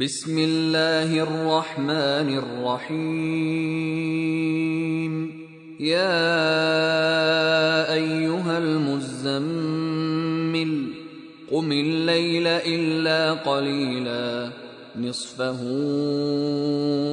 بسم الله الرحمن الرحيم. يا أيها المزمل قم الليل إلا قليلا. نصفه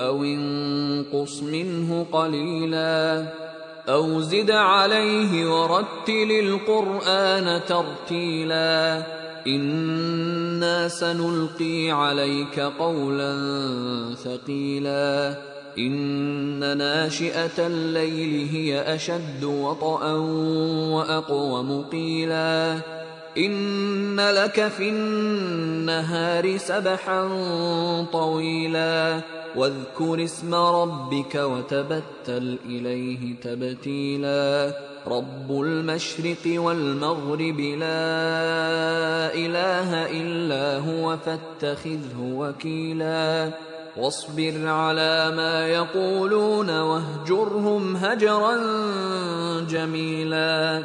أو انقص منه قليلا. أو زد عليه ورتل القرآن ترتيلا. إنا سنلقي عليك قولا ثقيلا. إن ناشئة الليل هي أشد وطئا واقوم قيلا ان لك في النهار سبحا طويلا واذكر اسم ربك وتبتل اليه تبتيلا رب المشرق والمغرب لا اله الا هو فاتخذه وكيلا واصبر على ما يقولون واهجرهم هجرا جميلا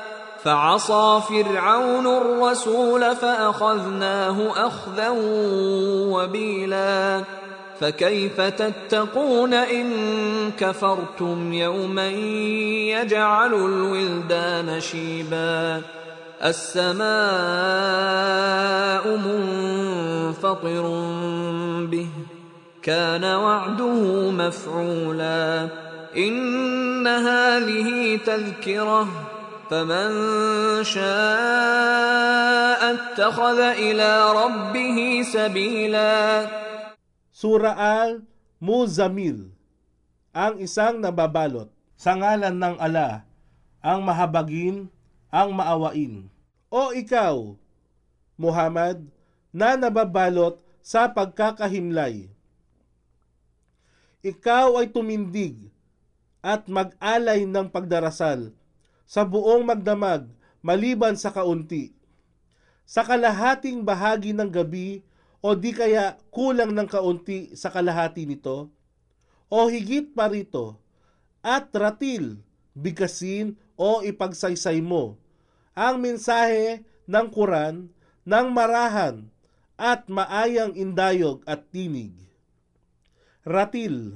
فعصى فرعون الرسول فأخذناه أخذا وبيلا. فكيف تتقون إن كفرتم يوما يجعل الولدان شيبا. السماء منفطر به كان وعده مفعولا. إن هذه تذكرة فمن شاء اتخذ الى ربه سبيلا Sura Al-Muzamil, ang isang nababalot sa ngalan ng ala, ang mahabagin, ang maawain. O ikaw, Muhammad, na nababalot sa pagkakahimlay. Ikaw ay tumindig at mag-alay ng pagdarasal sa buong magdamag maliban sa kaunti. Sa kalahating bahagi ng gabi o di kaya kulang ng kaunti sa kalahati nito, o higit pa rito, at ratil, bigasin o ipagsaysay mo ang mensahe ng Quran ng marahan at maayang indayog at tinig. Ratil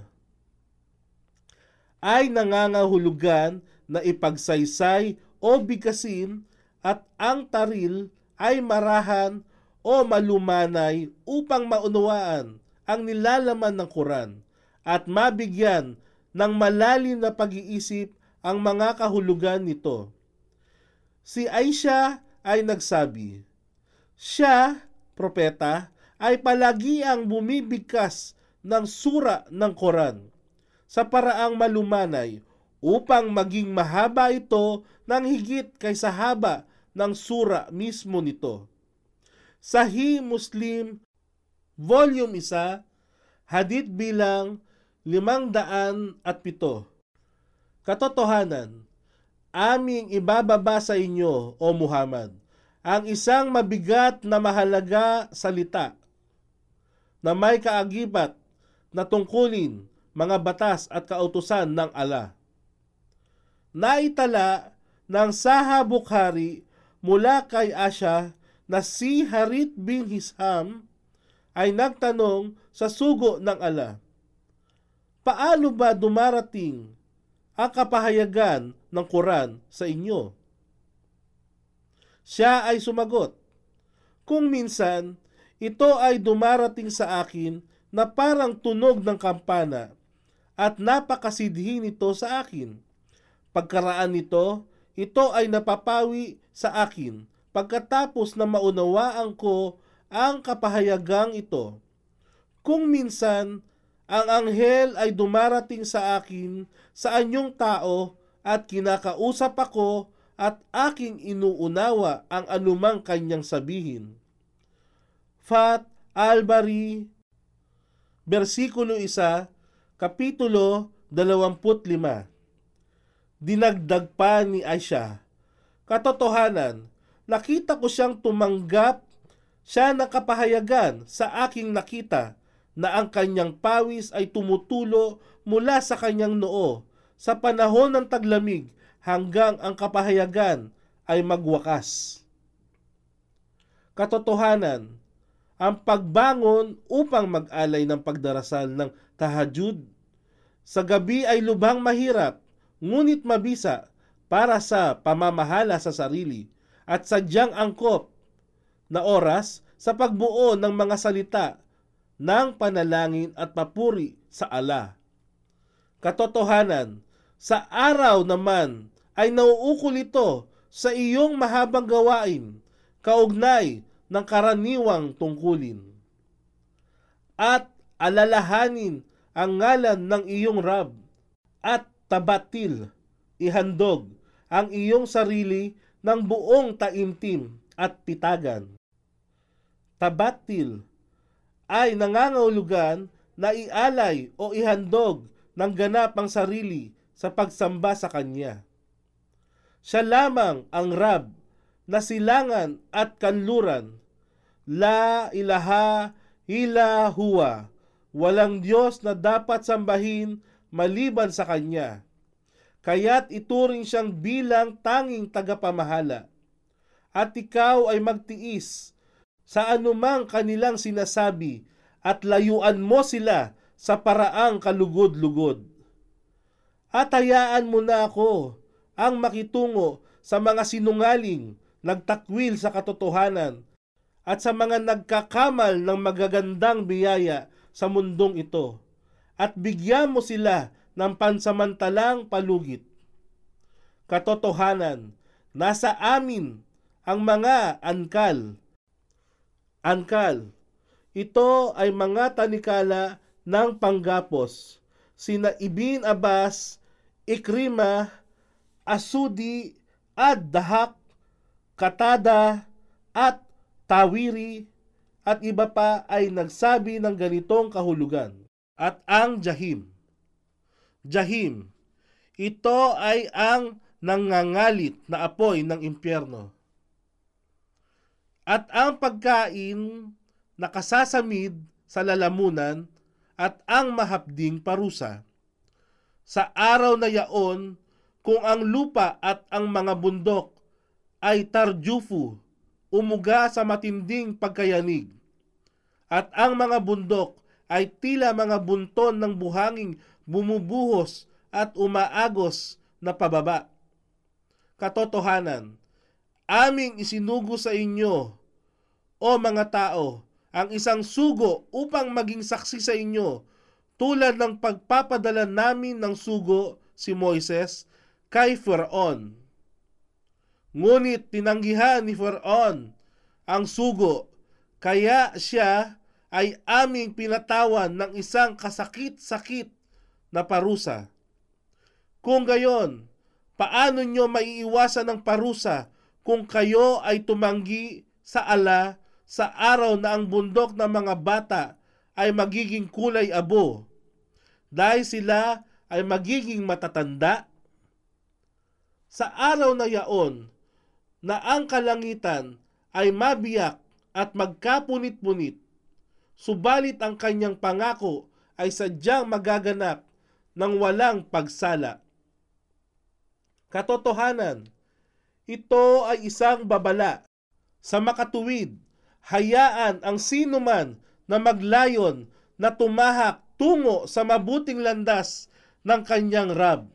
ay nangangahulugan na ipagsaysay o bigasin at ang taril ay marahan o malumanay upang maunawaan ang nilalaman ng Quran at mabigyan ng malalim na pag-iisip ang mga kahulugan nito. Si Aisha ay nagsabi, Siya, propeta, ay palagi ang bumibigkas ng sura ng Quran sa paraang malumanay upang maging mahaba ito ng higit kaysa haba ng sura mismo nito. Sahih Muslim, Volume 1, Hadith bilang 507. Katotohanan, aming ibababa sa inyo, O Muhammad, ang isang mabigat na mahalaga salita na may kaagibat na tungkulin mga batas at kautusan ng ala. Naitala ng Saha Bukhari mula kay Asya na si Harit bin Hisham ay nagtanong sa sugo ng ala, Paano ba dumarating ang kapahayagan ng Quran sa inyo? Siya ay sumagot, Kung minsan, ito ay dumarating sa akin na parang tunog ng kampana at napakasidhi nito sa akin. Pagkaraan nito, ito ay napapawi sa akin pagkatapos na maunawaan ko ang kapahayagang ito. Kung minsan ang anghel ay dumarating sa akin sa anyong tao at kinakausap ako at aking inuunawa ang anumang kanyang sabihin. Fat Albari, versikulo 1, kapitulo 25. Dinagdag pa ni Aisha, Katotohanan, nakita ko siyang tumanggap. Siya ng kapahayagan sa aking nakita na ang kanyang pawis ay tumutulo mula sa kanyang noo. Sa panahon ng taglamig hanggang ang kapahayagan ay magwakas. Katotohanan, ang pagbangon upang mag-alay ng pagdarasal ng tahajud. Sa gabi ay lubhang mahirap ngunit mabisa para sa pamamahala sa sarili at sadyang angkop na oras sa pagbuo ng mga salita ng panalangin at papuri sa ala. Katotohanan, sa araw naman ay nauukol ito sa iyong mahabang gawain, kaugnay ng karaniwang tungkulin. At alalahanin ang ngalan ng iyong Rab at tabatil, ihandog ang iyong sarili ng buong taimtim at pitagan. Tabatil ay nangangahulugan na ialay o ihandog ng ganap ang sarili sa pagsamba sa Kanya. Siya lamang ang Rab na silangan at kanluran. La ilaha illa huwa. Walang Diyos na dapat sambahin maliban sa Kanya. Kaya't ituring siyang bilang tanging tagapamahala. At ikaw ay magtiis sa anumang kanilang sinasabi at layuan mo sila sa paraang kalugod-lugod. At hayaan mo na ako ang makitungo sa mga sinungaling, nagtakwil sa katotohanan, at sa mga nagkakamal ng magagandang biyaya sa mundong ito, at bigyan mo sila ng pansamantalang palugit. Katotohanan, nasa amin ang mga angkal. Angkal, ito ay mga tanikala ng panggapos, sina Ibin Abbas, Ikrima, Asudi, Ad Dahak, Katada, at Tawiri, at iba pa ay nagsabi ng ganitong kahulugan. At ang Jahim. Jahim, ito ay ang nangangalit na apoy ng impyerno. At ang pagkain nakasasamid sa lalamunan at ang mahapding parusa. Sa araw na yaon, kung ang lupa at ang mga bundok ay tarjufu, umuga sa matinding pagkayanig, at ang mga bundok ay tila mga bunton ng buhanging bumubuhos at umaagos na pababa. Katotohanan, aming isinugo sa inyo, o mga tao, ang isang sugo upang maging saksi sa inyo, tulad ng pagpapadala namin ng sugo si Moises kay Faraon. Ngunit tinanggihan ni Faraon ang sugo, kaya siya ay aming pinatawan ng isang kasakit-sakit na parusa. Kung gayon, paano nyo maiiwasan ng parusa kung kayo ay tumanggi sa ala sa araw na ang bundok ng mga bata ay magiging kulay abo dahil sila ay magiging matatanda sa araw na yaon na ang kalangitan ay mabiyak at magkapunit-punit, subalit ang kanyang pangako ay sadyang magaganap ng walang pagsala. Katotohanan, ito ay isang babala. Sa makatuwid, hayaan ang sino man na maglayon na tumahak tungo sa mabuting landas ng kanyang Rab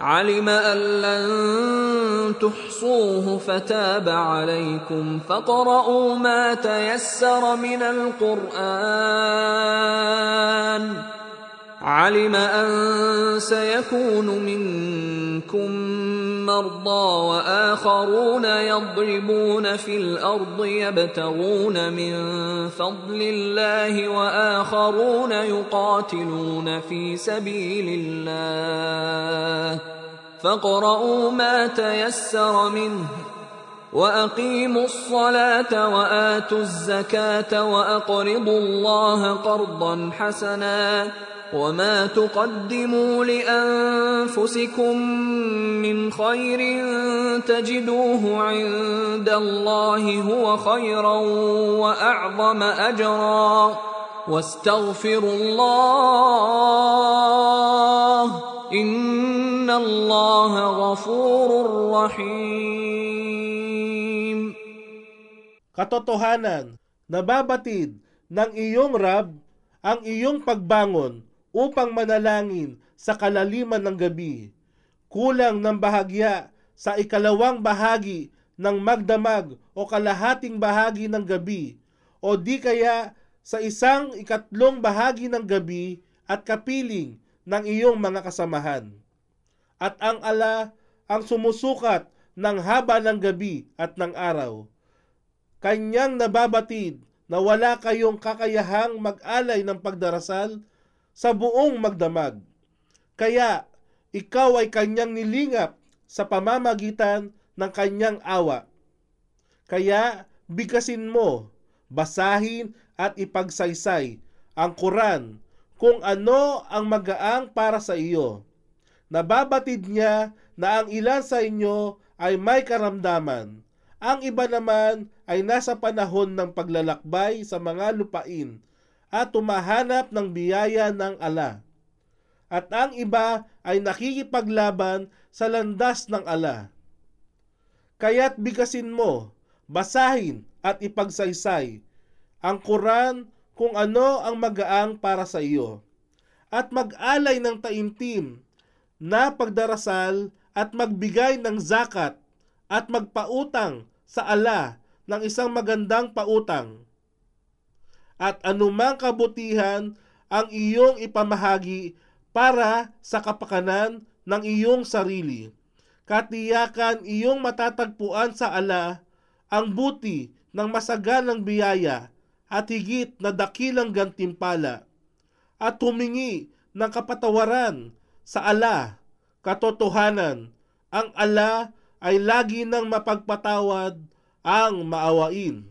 علم أن لن تحصوه فتاب عليكم فاقرؤوا ما تيسر من القرآن. علم أن سيكون منكم مرضى وآخرون يضربون في الأرض يبتغون من فضل الله وآخرون يقاتلون في سبيل الله. فاقرؤوا ما تيسر منه وأقيموا الصلاة وآتوا الزكاة وأقرضوا الله قرضا حسنا وما تقدموا لانفسكم من خير تجدوه عند الله هو خيرا واعظم اجرا واستغفروا الله ان الله غفور رحيم. Katotohanan, nababatid ng iyong Rab ang iyong pagbangon. Upang manalangin sa kalaliman ng gabi. Kulang ng bahagya sa ikalawang bahagi ng magdamag o kalahating bahagi ng gabi o di kaya sa isang ikatlong bahagi ng gabi at kapiling ng iyong mga kasamahan. At ang ala ang sumusukat ng haba ng gabi at ng araw. Kanyang nababatid na wala kayong kakayahang mag-alay ng pagdarasal sa buong magdamag. Kaya ikaw ay kanyang nilingap sa pamamagitan ng kanyang awa. Kaya bigkasin mo, basahin at ipagsaysay ang Quran kung ano ang magaang para sa iyo. Nababatid niya na ang ilan sa inyo ay may karamdaman. Ang iba naman ay nasa panahon ng paglalakbay sa mga lupain at tumahanap ng biyaya ng ala. At ang iba ay nakikipaglaban sa landas ng ala. Kaya't bigasin mo, basahin at ipagsaysay ang Quran kung ano ang magaang para sa iyo. At mag-alay ng taimtim na pagdarasal at magbigay ng zakat at magpautang sa ala ng isang magandang pautang. At anumang kabutihan ang iyong ipamahagi para sa kapakanan ng iyong sarili. Katiyakan iyong matatagpuan sa ala ang buti ng masaganang biyaya at higit na dakilang gantimpala at humingi ng kapatawaran sa ala, katotohanan, ang ala ay lagi ng mapagpatawad ang maawain.